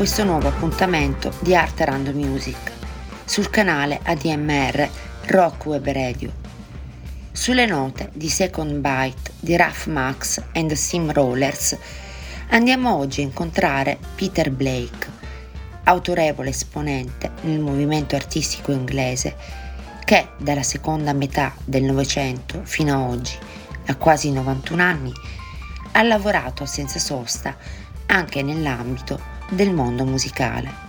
Questo nuovo appuntamento di Art Random Music sul canale ADMR Rock Web Radio. Sulle note di Second Bite di Raf Max and Sim Rollers andiamo oggi a incontrare Peter Blake, autorevole esponente nel movimento artistico inglese che dalla seconda metà del Novecento fino a oggi, a quasi 91 anni, ha lavorato senza sosta anche nell'ambito del mondo musicale.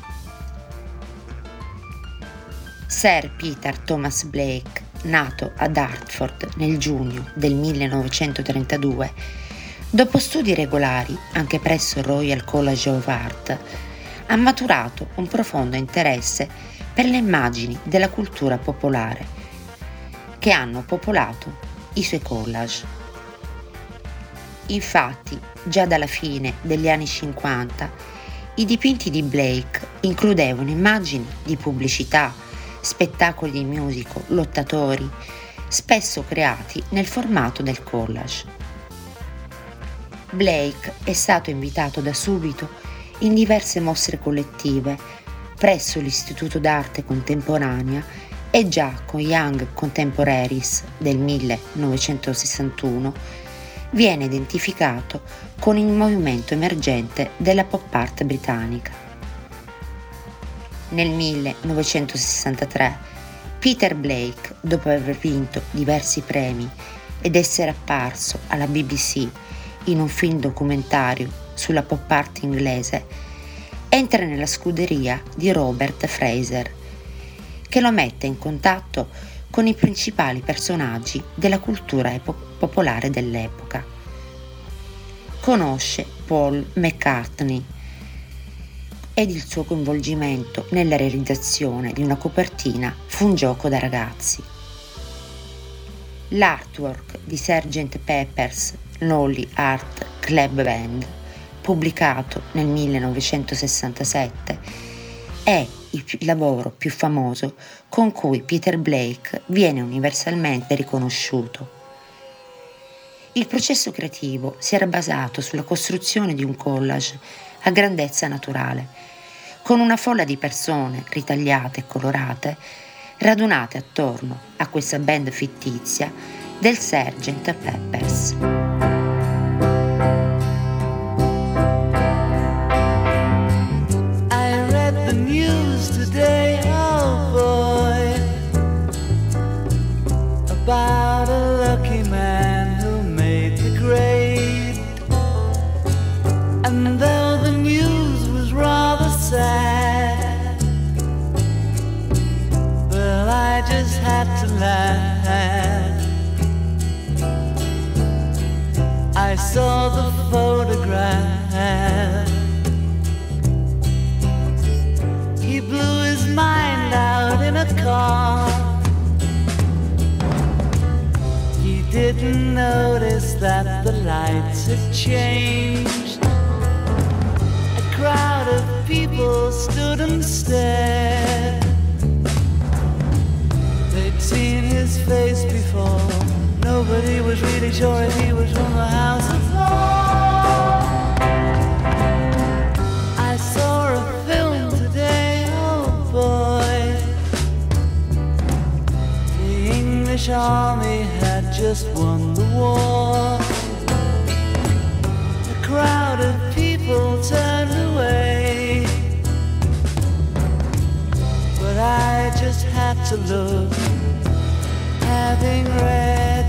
Sir Peter Thomas Blake, nato ad Hartford nel giugno del 1932, dopo studi regolari anche presso il Royal College of Art, ha maturato un profondo interesse per le immagini della cultura popolare che hanno popolato i suoi collage. Infatti, già dalla fine degli anni 50, i dipinti di Blake includevano immagini di pubblicità, spettacoli di musico, lottatori, spesso creati nel formato del collage. Blake è stato invitato da subito in diverse mostre collettive presso l'Istituto d'Arte Contemporanea e già con Young Contemporaries del 1961 viene identificato con il movimento emergente della pop art britannica. Nel 1963 Peter Blake, dopo aver vinto diversi premi ed essere apparso alla BBC in un film documentario sulla pop art inglese, entra nella scuderia di Robert Fraser, che lo mette in contatto con i principali personaggi della cultura popolare dell'epoca. Conosce Paul McCartney ed il suo coinvolgimento nella realizzazione di una copertina fu un gioco da ragazzi. L'artwork di Sgt. Pepper's Lonely Art Club Band, pubblicato nel 1967, è il lavoro più famoso con cui Peter Blake viene universalmente riconosciuto. Il processo creativo si era basato sulla costruzione di un collage a grandezza naturale, con una folla di persone ritagliate e colorate radunate attorno a questa band fittizia del Sgt. Peppers. I just had to laugh. I saw the photograph. He blew his mind out in a car. He didn't notice that the lights had changed. A crowd of people stood and stared. Face before. Nobody was really sure if he was from the house of law. I saw a film today, oh boy. The English army had just won the war. A crowd of people turned away. But I just had to look, having read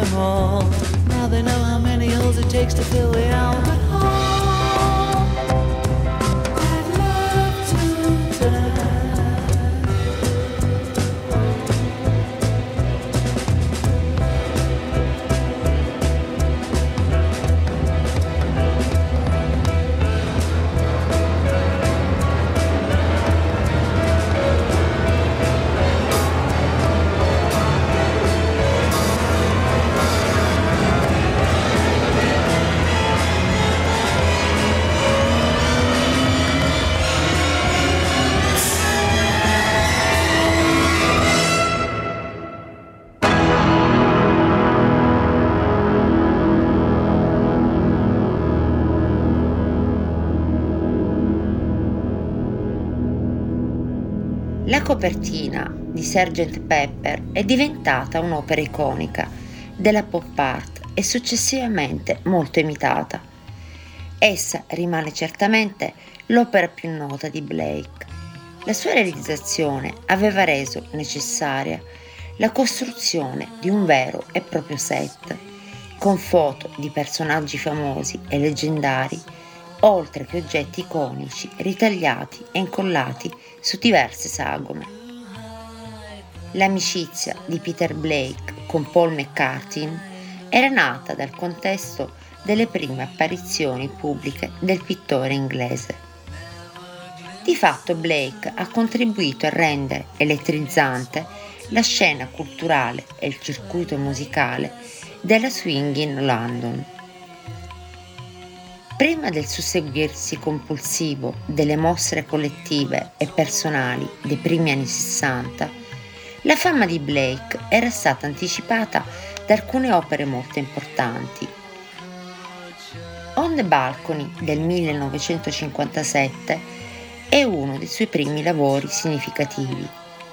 them all. Now they know how many holes it takes to fill the Albert Hall. Copertina di Sgt. Pepper è diventata un'opera iconica della pop art e successivamente molto imitata. Essa rimane certamente l'opera più nota di Blake. La sua realizzazione aveva reso necessaria la costruzione di un vero e proprio set, con foto di personaggi famosi e leggendari oltre che oggetti iconici ritagliati e incollati su diverse sagome. L'amicizia di Peter Blake con Paul McCartney era nata dal contesto delle prime apparizioni pubbliche del pittore inglese. Di fatto Blake ha contribuito a rendere elettrizzante la scena culturale e il circuito musicale della swing in London Prima del susseguirsi compulsivo delle mostre collettive e personali dei primi anni 60, la fama di Blake era stata anticipata da alcune opere molto importanti. On the Balcony del 1957 è uno dei suoi primi lavori significativi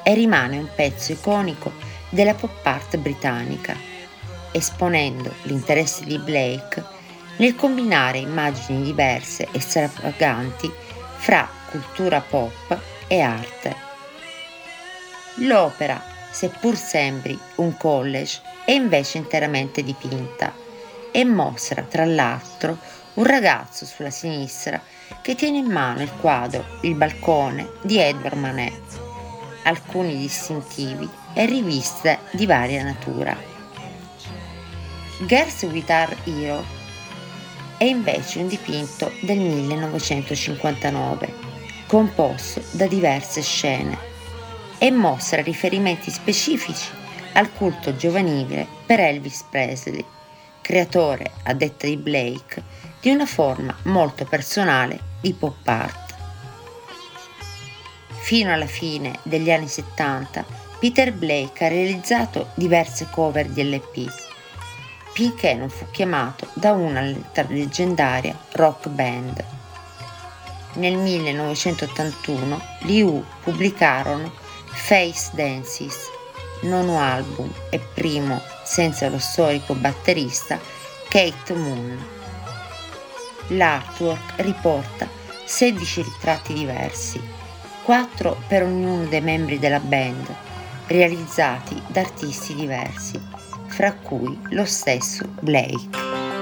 e rimane un pezzo iconico della pop art britannica, esponendo l'interesse di Blake nel combinare immagini diverse e stravaganti fra cultura pop e arte. L'opera, seppur sembri un college, è invece interamente dipinta e mostra tra l'altro un ragazzo sulla sinistra che tiene in mano il quadro Il balcone di Edward Manet, alcuni distintivi e riviste di varia natura. Girls Guitar Hero è invece un dipinto del 1959, composto da diverse scene e mostra riferimenti specifici al culto giovanile per Elvis Presley, creatore, a detta di Blake, di una forma molto personale di pop art. Fino alla fine degli anni 70, Peter Blake ha realizzato diverse cover di LP finché non fu chiamato da una leggendaria rock band. Nel 1981 gli U pubblicarono Face Dances, nono album e primo senza lo storico batterista Kate Moon. L'artwork riporta 16 ritratti diversi, 4 per ognuno dei membri della band, realizzati da artisti diversi fra cui lo stesso Blake.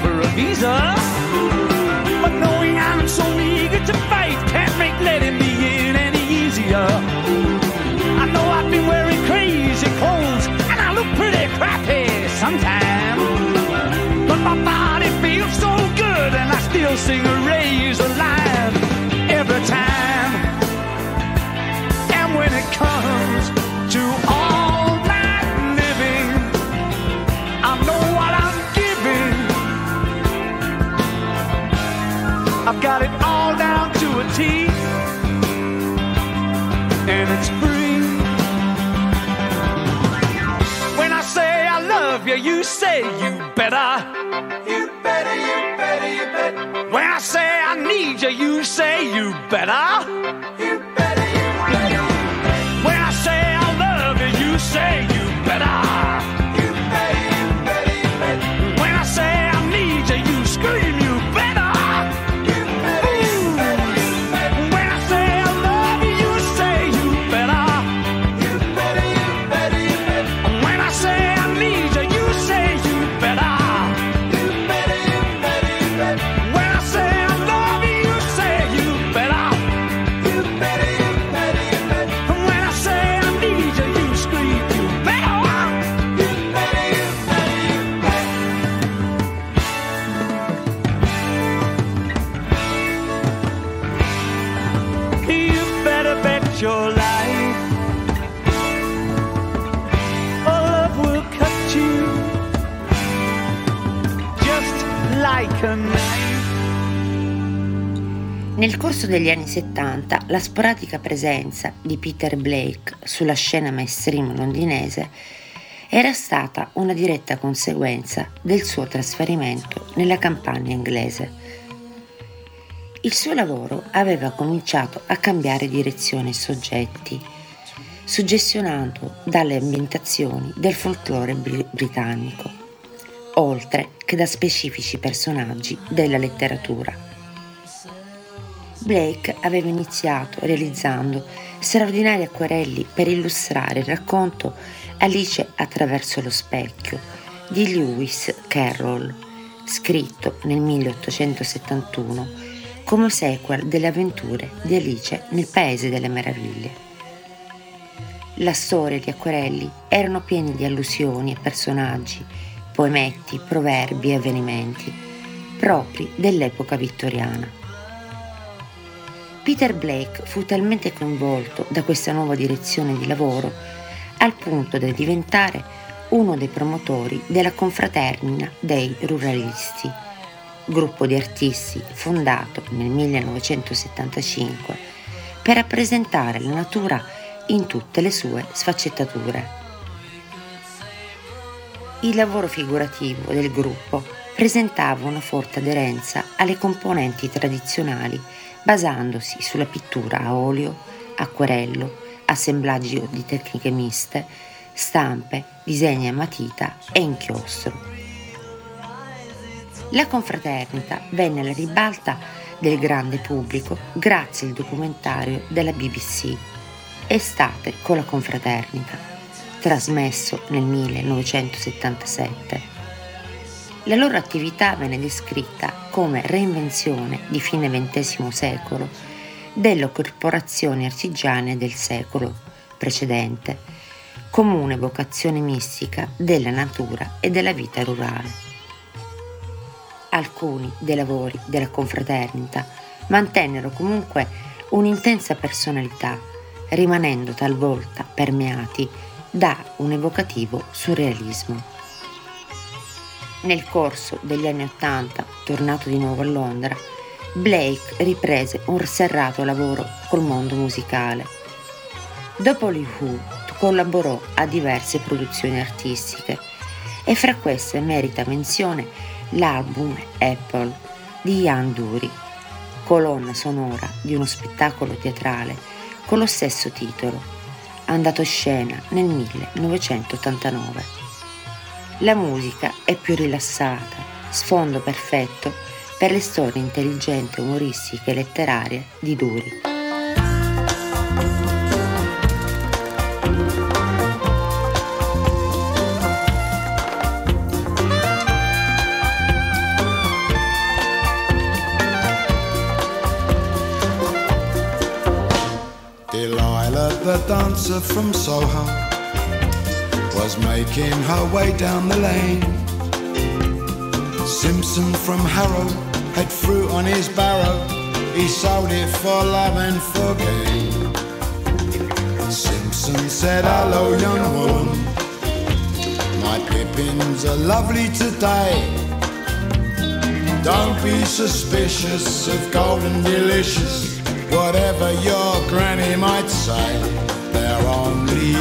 For a visa. But knowing I'm so eager to fight can't make letting me in any easier. I know I've been wearing crazy clothes and I look pretty crappy sometimes. Down to a T, and it's free. When I say I love you, you say you better. You better, you better, you better. When I say I need you, you say you better. You better, corso degli anni 70 la sporadica presenza di Peter Blake sulla scena mainstream londinese era stata una diretta conseguenza del suo trasferimento nella campagna inglese. Il suo lavoro aveva cominciato a cambiare direzione e soggetti, suggestionato dalle ambientazioni del folklore bri- britannico, oltre che da specifici personaggi della letteratura. Blake aveva iniziato realizzando straordinari acquerelli per illustrare il racconto Alice attraverso lo specchio di Lewis Carroll, scritto nel 1871 come sequel delle avventure di Alice nel Paese delle Meraviglie. La storia gli acquerelli erano pieni di allusioni e personaggi, poemetti, proverbi e avvenimenti propri dell'epoca vittoriana. Peter Blake fu talmente coinvolto da questa nuova direzione di lavoro al punto da diventare uno dei promotori della confraternita dei ruralisti, gruppo di artisti fondato nel 1975 per rappresentare la natura in tutte le sue sfaccettature. Il lavoro figurativo del gruppo presentava una forte aderenza alle componenti tradizionali basandosi sulla pittura a olio, acquerello, assemblaggio di tecniche miste, stampe, disegni a matita e inchiostro. La confraternita venne alla ribalta del grande pubblico grazie al documentario della BBC Estate con la confraternita, trasmesso nel 1977. La loro attività venne descritta come reinvenzione di fine XX secolo delle corporazioni artigiane del secolo precedente, comune vocazione mistica della natura e della vita rurale. Alcuni dei lavori della confraternita mantennero comunque un'intensa personalità, rimanendo talvolta permeati da un evocativo surrealismo. Nel corso degli anni Ottanta, tornato di nuovo a Londra, Blake riprese un serrato lavoro col mondo musicale. Dopo Lee Who collaborò a diverse produzioni artistiche e fra queste merita menzione l'album Apple di Ian Dury, colonna sonora di uno spettacolo teatrale con lo stesso titolo, andato a scena nel 1989. La musica è più rilassata, sfondo perfetto per le storie intelligenti, umoristiche e letterarie di Dury. the dancer from Soho was making her way down the lane. Simpson from Harrow had fruit on his barrow. He sold it for love and for gain. Simpson said, Hello, young woman. My pippins are lovely today. Don't be suspicious of golden delicious Whatever your granny might say, they're only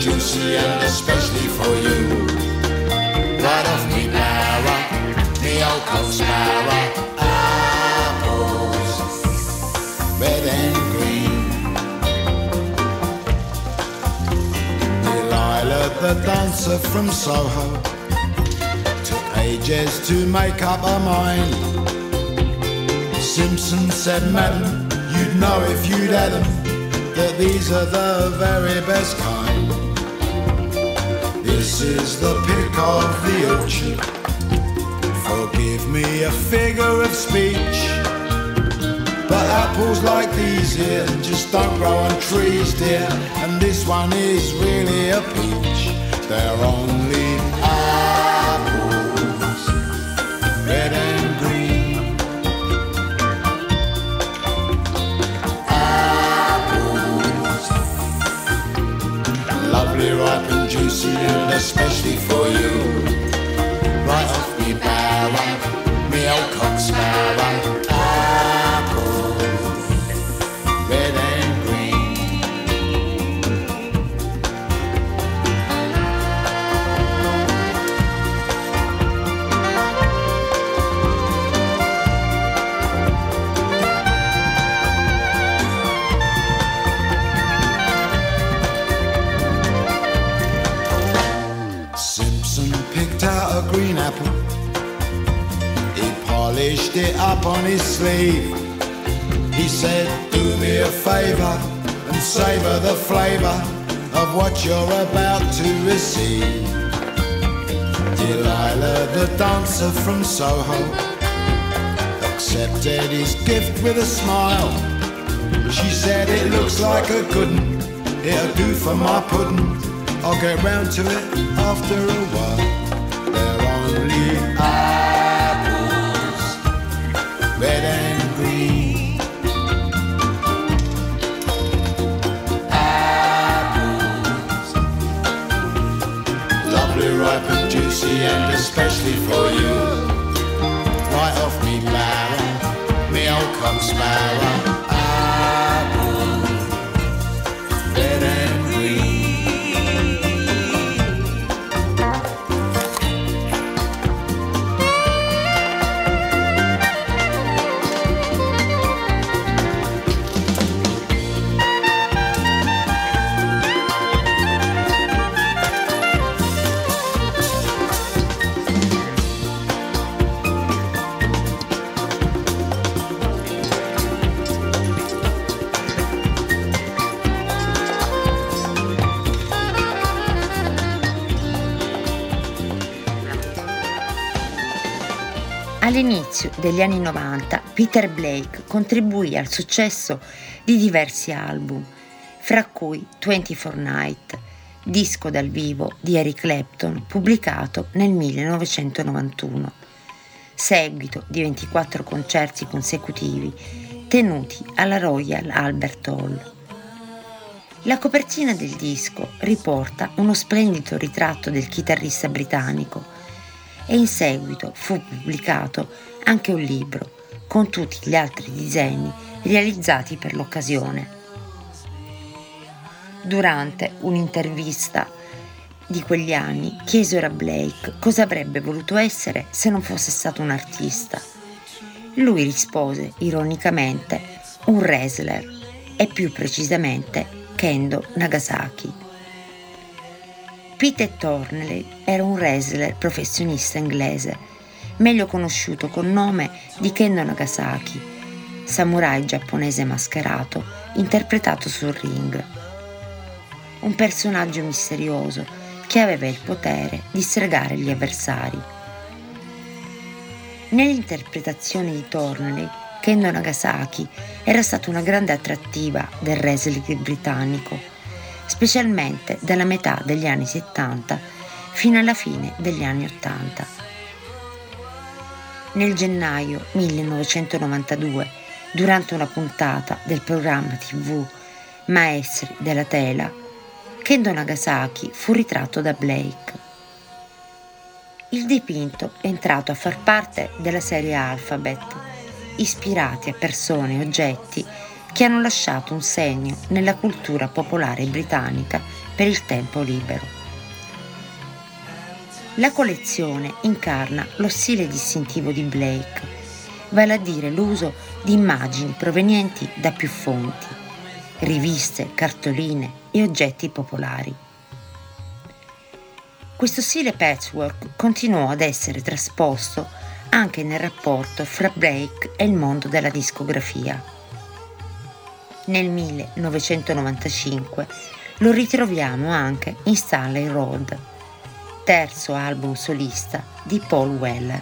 juicy, and especially for you. Right off me barrow, me old coat sparrow. Apples, red and green. Delilah the dancer from Soho took ages to make up her mind. Simpson said, Madam, you'd know if you'd had them that these are the very best kind. This is the pick of the orchard. Forgive me a figure of speech. But apples like these here just don't grow on trees, dear. And this one is really a peach. They're only apples, red ripe and juicy, and especially for you. It up on his sleeve. He said, Do me a favor and savor the flavor of what you're about to receive. Delilah, the dancer from Soho, accepted his gift with a smile. She said, It looks like a good one, it'll do for my pudding. I'll get round to it after a while. And especially for you. Right off me barrow, me old cock sparrow. All'inizio degli anni 90 Peter Blake contribuì al successo di diversi album, fra cui 24 Night, disco dal vivo di Eric Clapton pubblicato nel 1991, seguito di 24 concerti consecutivi tenuti alla Royal Albert Hall. La copertina del disco riporta uno splendido ritratto del chitarrista britannico e in seguito fu pubblicato anche un libro con tutti gli altri disegni realizzati per l'occasione. Durante un'intervista di quegli anni chiesero a Blake cosa avrebbe voluto essere se non fosse stato un artista. Lui rispose ironicamente un wrestler e più precisamente Kendo Nagasaki. Pete Thornley era un wrestler professionista inglese, meglio conosciuto col nome di Kendo Nagasaki, samurai giapponese mascherato interpretato sul ring. Un personaggio misterioso che aveva il potere di stregare gli avversari. Nell'interpretazione di Thornley, Kendo Nagasaki era stata una grande attrattiva del wrestling britannico specialmente dalla metà degli anni 70 fino alla fine degli anni 80. Nel gennaio 1992, durante una puntata del programma TV Maestri della Tela, Kendo Nagasaki fu ritratto da Blake. Il dipinto è entrato a far parte della serie Alphabet, ispirati a persone e oggetti che hanno lasciato un segno nella cultura popolare britannica per il tempo libero. La collezione incarna lo stile distintivo di Blake, vale a dire l'uso di immagini provenienti da più fonti, riviste, cartoline e oggetti popolari. Questo stile patchwork continuò ad essere trasposto anche nel rapporto fra Blake e il mondo della discografia nel 1995 lo ritroviamo anche in Stanley Road, terzo album solista di Paul Weller.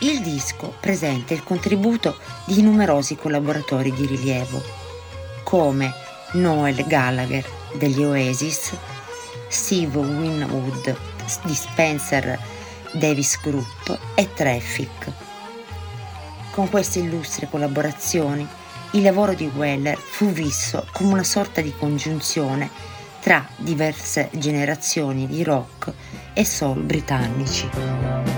Il disco presenta il contributo di numerosi collaboratori di rilievo, come Noel Gallagher degli Oasis, Steve Winwood di Spencer Davis Group e Traffic. Con queste illustri collaborazioni il lavoro di Weller fu visto come una sorta di congiunzione tra diverse generazioni di rock e soul britannici.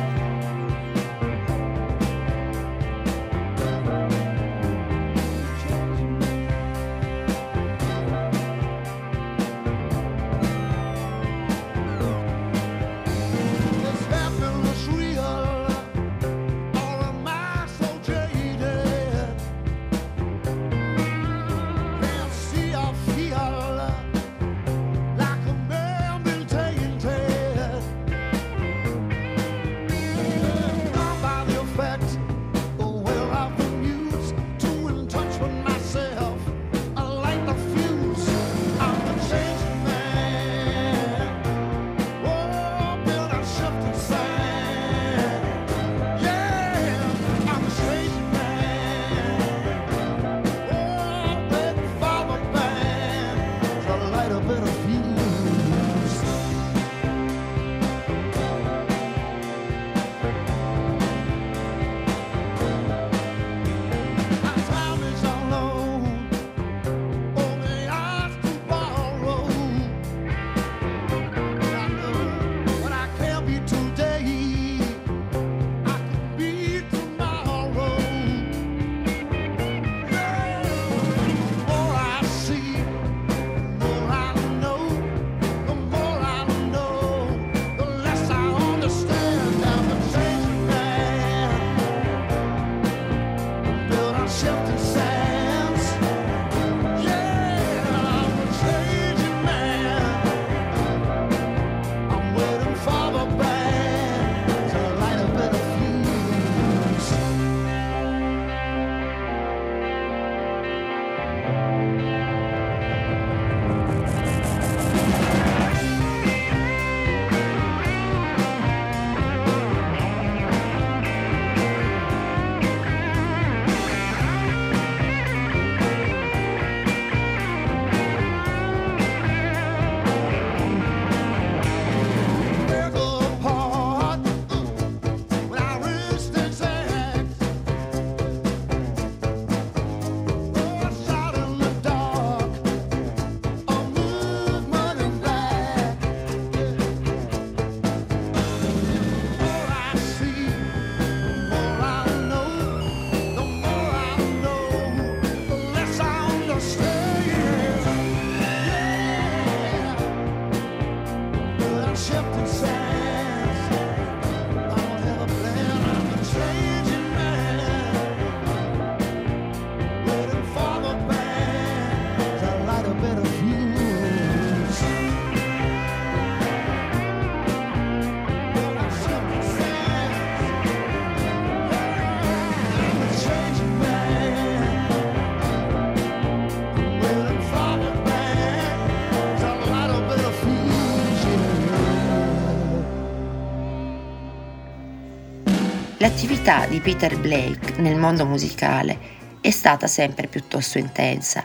L'attività di Peter Blake nel mondo musicale è stata sempre piuttosto intensa,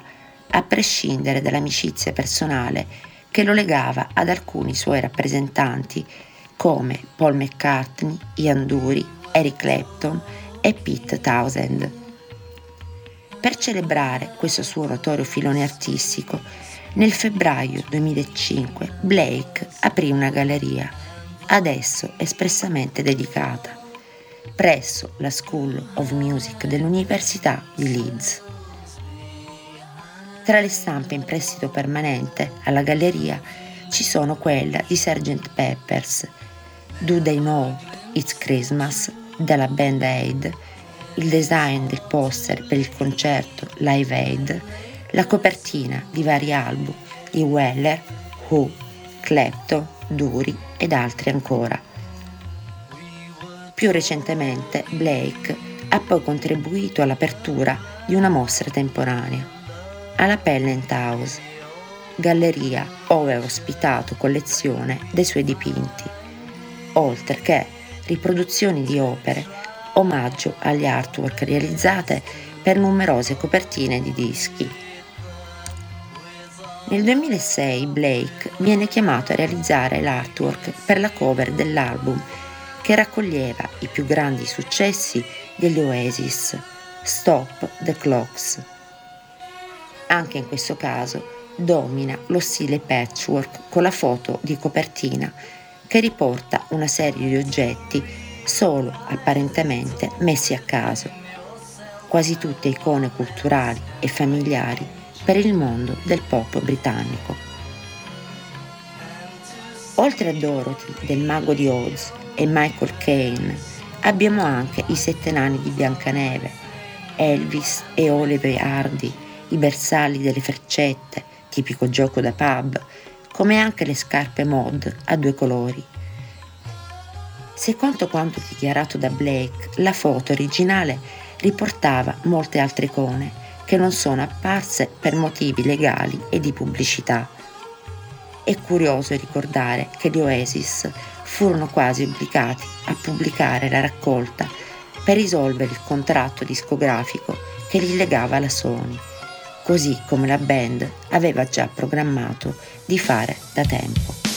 a prescindere dall'amicizia personale che lo legava ad alcuni suoi rappresentanti come Paul McCartney, Ian Dury, Eric Clapton e Pete Townshend. Per celebrare questo suo notorio filone artistico, nel febbraio 2005 Blake aprì una galleria, adesso espressamente dedicata presso la School of Music dell'Università di Leeds. Tra le stampe in prestito permanente alla galleria ci sono quella di Sgt. Peppers, Do They Know It's Christmas della Band Aid, il design del poster per il concerto Live Aid, la copertina di vari album di Weller, Who, Clapton, Duri ed altri ancora. Più recentemente Blake ha poi contribuito all'apertura di una mostra temporanea alla Pennant House, galleria ove ha ospitato collezione dei suoi dipinti, oltre che riproduzioni di opere, omaggio agli artwork realizzate per numerose copertine di dischi. Nel 2006 Blake viene chiamato a realizzare l'artwork per la cover dell'album che raccoglieva i più grandi successi degli Oasis, Stop the Clocks. Anche in questo caso domina lo stile patchwork con la foto di copertina che riporta una serie di oggetti solo apparentemente messi a caso, quasi tutte icone culturali e familiari per il mondo del pop britannico. Oltre a Dorothy del Mago di Oz e Michael Caine, abbiamo anche i sette nani di Biancaneve, Elvis e Oliver Hardy, i bersagli delle freccette, tipico gioco da pub, come anche le scarpe mod a due colori. Secondo quanto dichiarato da Blake, la foto originale riportava molte altre icone che non sono apparse per motivi legali e di pubblicità. È curioso ricordare che gli Oasis furono quasi obbligati a pubblicare la raccolta per risolvere il contratto discografico che li legava alla Sony, così come la band aveva già programmato di fare da tempo.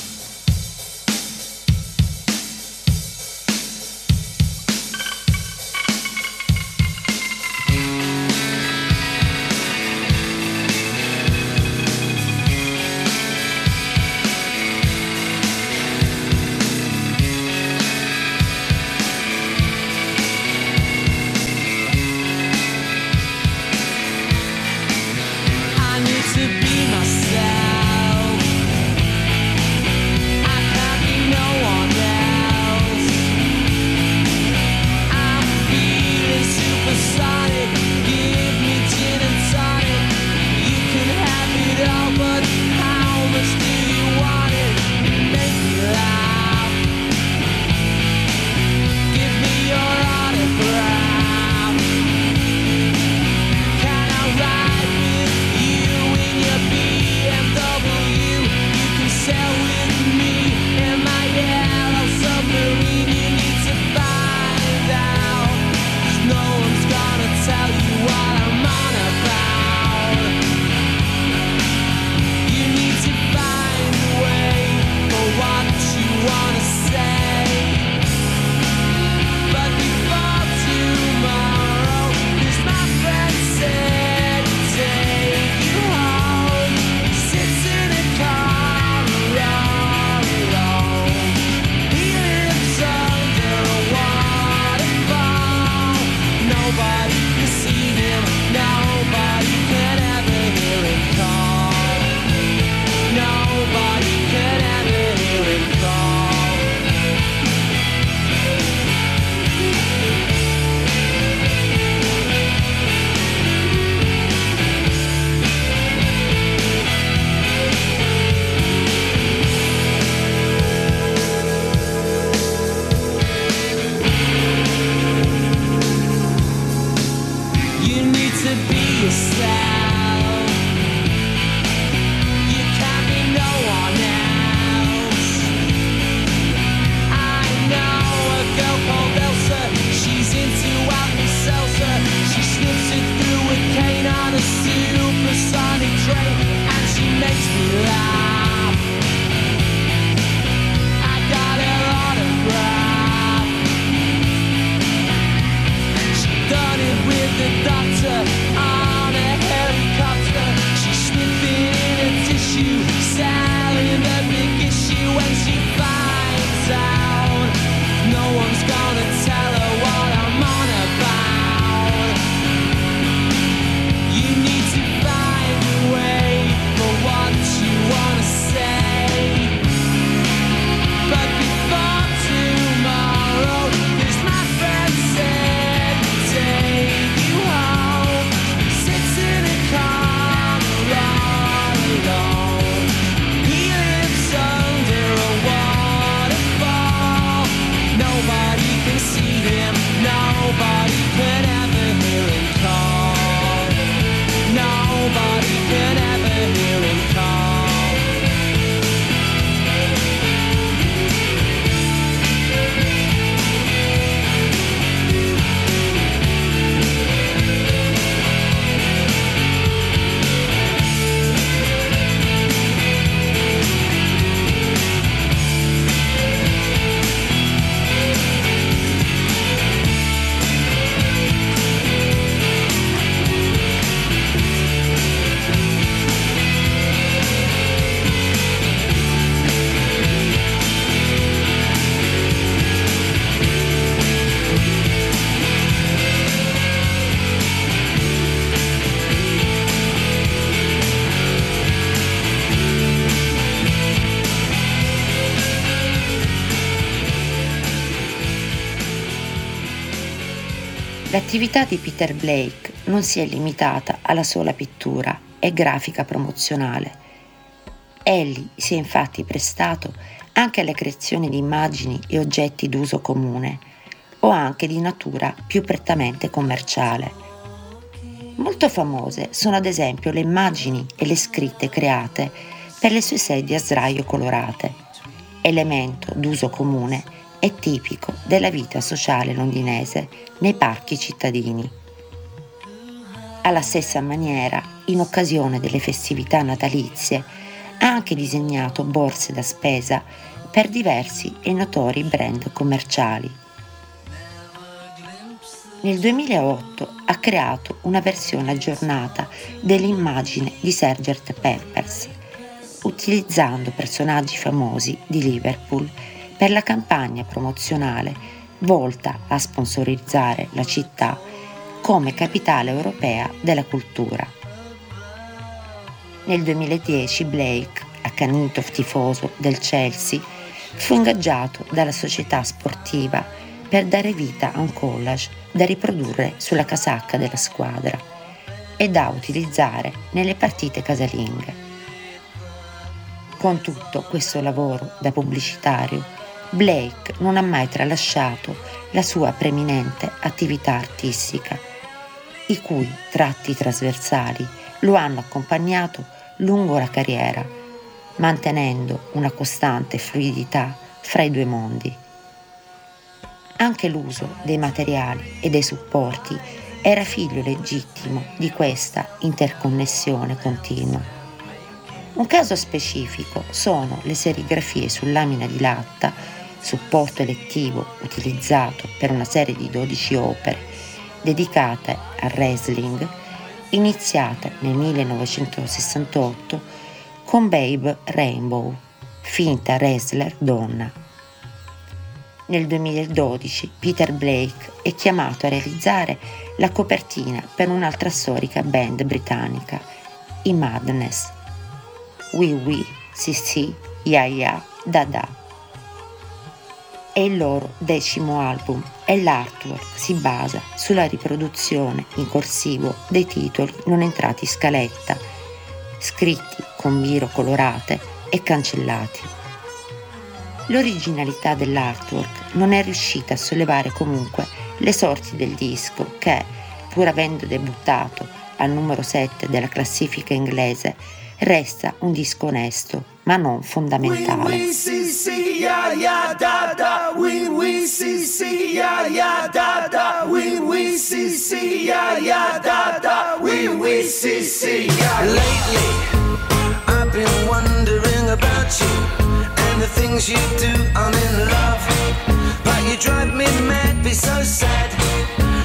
L'attività di Peter Blake non si è limitata alla sola pittura e grafica promozionale. Egli si è infatti prestato anche alla creazione di immagini e oggetti d'uso comune o anche di natura più prettamente commerciale. Molto famose sono ad esempio le immagini e le scritte create per le sue sedie a sdraio colorate, elemento d'uso comune è tipico della vita sociale londinese nei parchi cittadini. Alla stessa maniera, in occasione delle festività natalizie, ha anche disegnato borse da spesa per diversi e notori brand commerciali. Nel 2008 ha creato una versione aggiornata dell'immagine di Sgt. Peppers, utilizzando personaggi famosi di Liverpool per la campagna promozionale volta a sponsorizzare la città come capitale europea della cultura. Nel 2010 Blake, accanito tifoso del Chelsea, fu ingaggiato dalla società sportiva per dare vita a un collage da riprodurre sulla casacca della squadra e da utilizzare nelle partite casalinghe. Con tutto questo lavoro da pubblicitario, Blake non ha mai tralasciato la sua preeminente attività artistica, i cui tratti trasversali lo hanno accompagnato lungo la carriera, mantenendo una costante fluidità fra i due mondi. Anche l'uso dei materiali e dei supporti era figlio legittimo di questa interconnessione continua. Un caso specifico sono le serigrafie su lamina di latta supporto elettivo utilizzato per una serie di 12 opere dedicate al wrestling, iniziata nel 1968 con Babe Rainbow, finta wrestler donna. Nel 2012 Peter Blake è chiamato a realizzare la copertina per un'altra storica band britannica, i Madness. Wee Wee, CC, Ya Ya, Da Da è il loro decimo album e l'artwork si basa sulla riproduzione in corsivo dei titoli non entrati in scaletta, scritti con biro colorate e cancellati. L'originalità dell'artwork non è riuscita a sollevare comunque le sorti del disco che, pur avendo debuttato al numero 7 della classifica inglese, resta un disco onesto, ma non fondamentale. Lately, I've been wondering about you and the things you do. I'm in love, but you drive me mad, be so sad.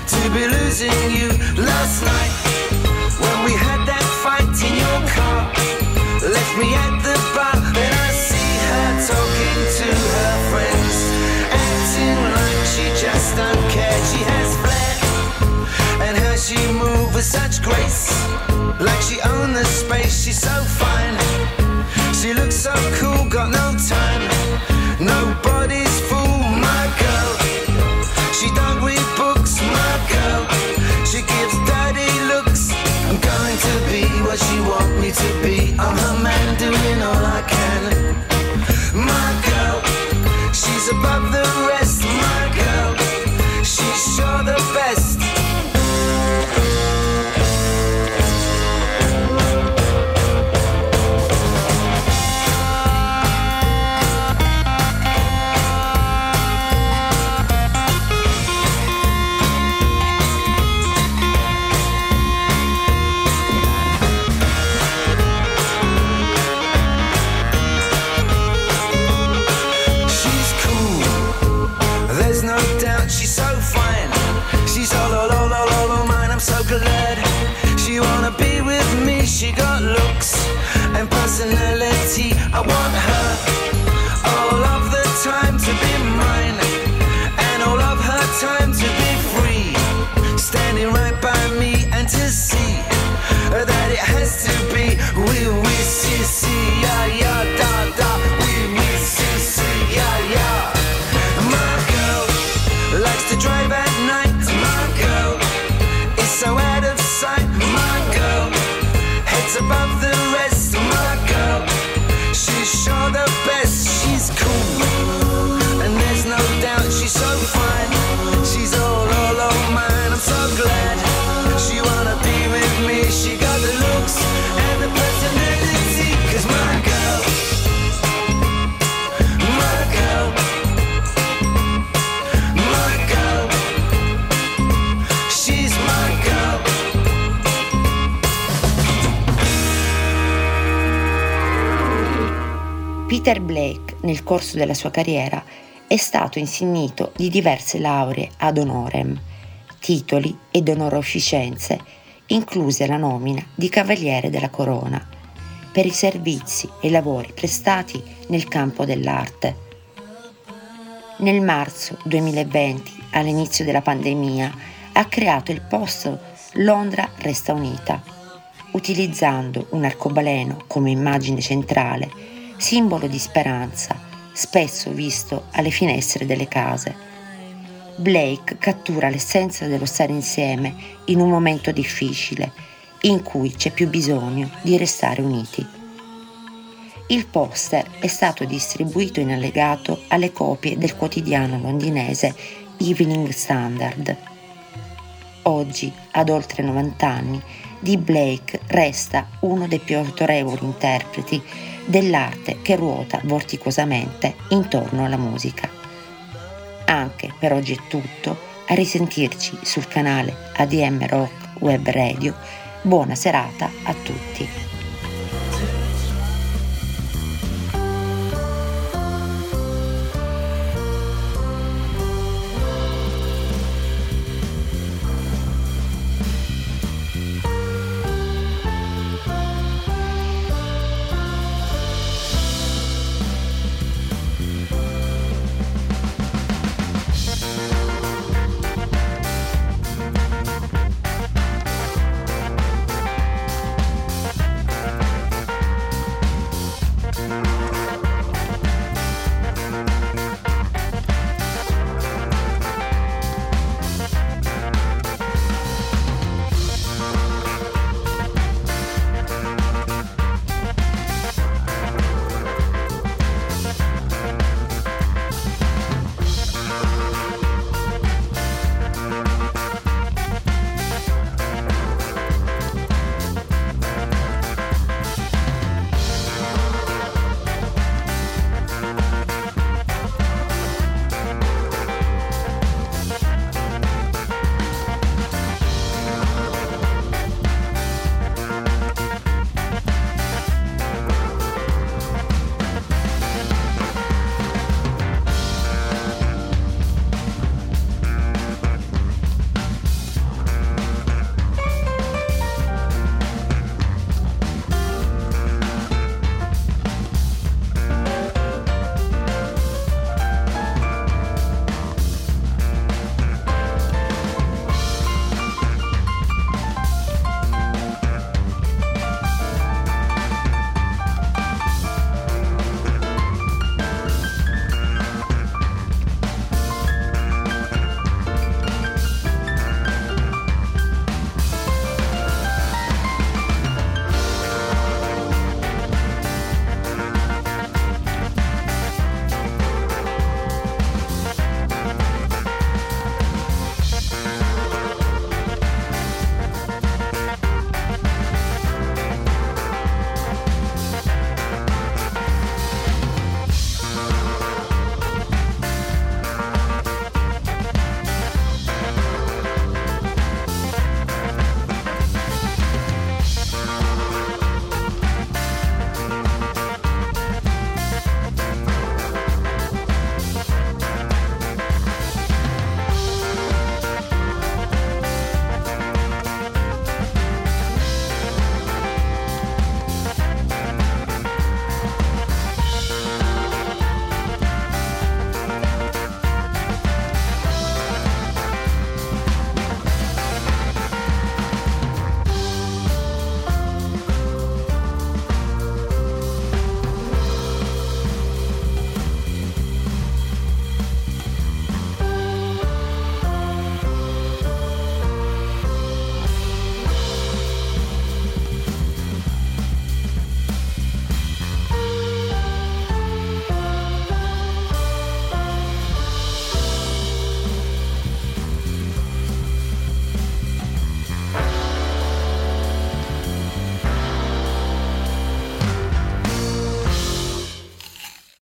To be losing you last night me at the bar, then I see her talking to her friends, acting like she just don't care. She has flair, and how she moves with such grace, like she owns the space. She's so fine, she looks so cool, got no time. She want me to be. I'm her man, doing she's so fine. She's all, all, all, all, all, all mine. I'm so glad she wanna be with me. She got looks and personality. I want her nel corso della sua carriera, è stato insignito di diverse lauree ad honorem, titoli ed onorificenze, incluse la nomina di Cavaliere della Corona, per i servizi e lavori prestati nel campo dell'arte. Nel marzo 2020, all'inizio della pandemia, ha creato il posto Londra Resta Unita, utilizzando un arcobaleno come immagine centrale, simbolo di speranza, spesso visto alle finestre delle case. Blake cattura l'essenza dello stare insieme in un momento difficile, in cui c'è più bisogno di restare uniti. Il poster è stato distribuito in allegato alle copie del quotidiano londinese Evening Standard. Oggi, ad oltre 90 anni, di Blake resta uno dei più autorevoli interpreti dell'arte che ruota vorticosamente intorno alla musica. Anche per oggi è tutto, a risentirci sul canale ADM Rock Web Radio. Buona serata a tutti.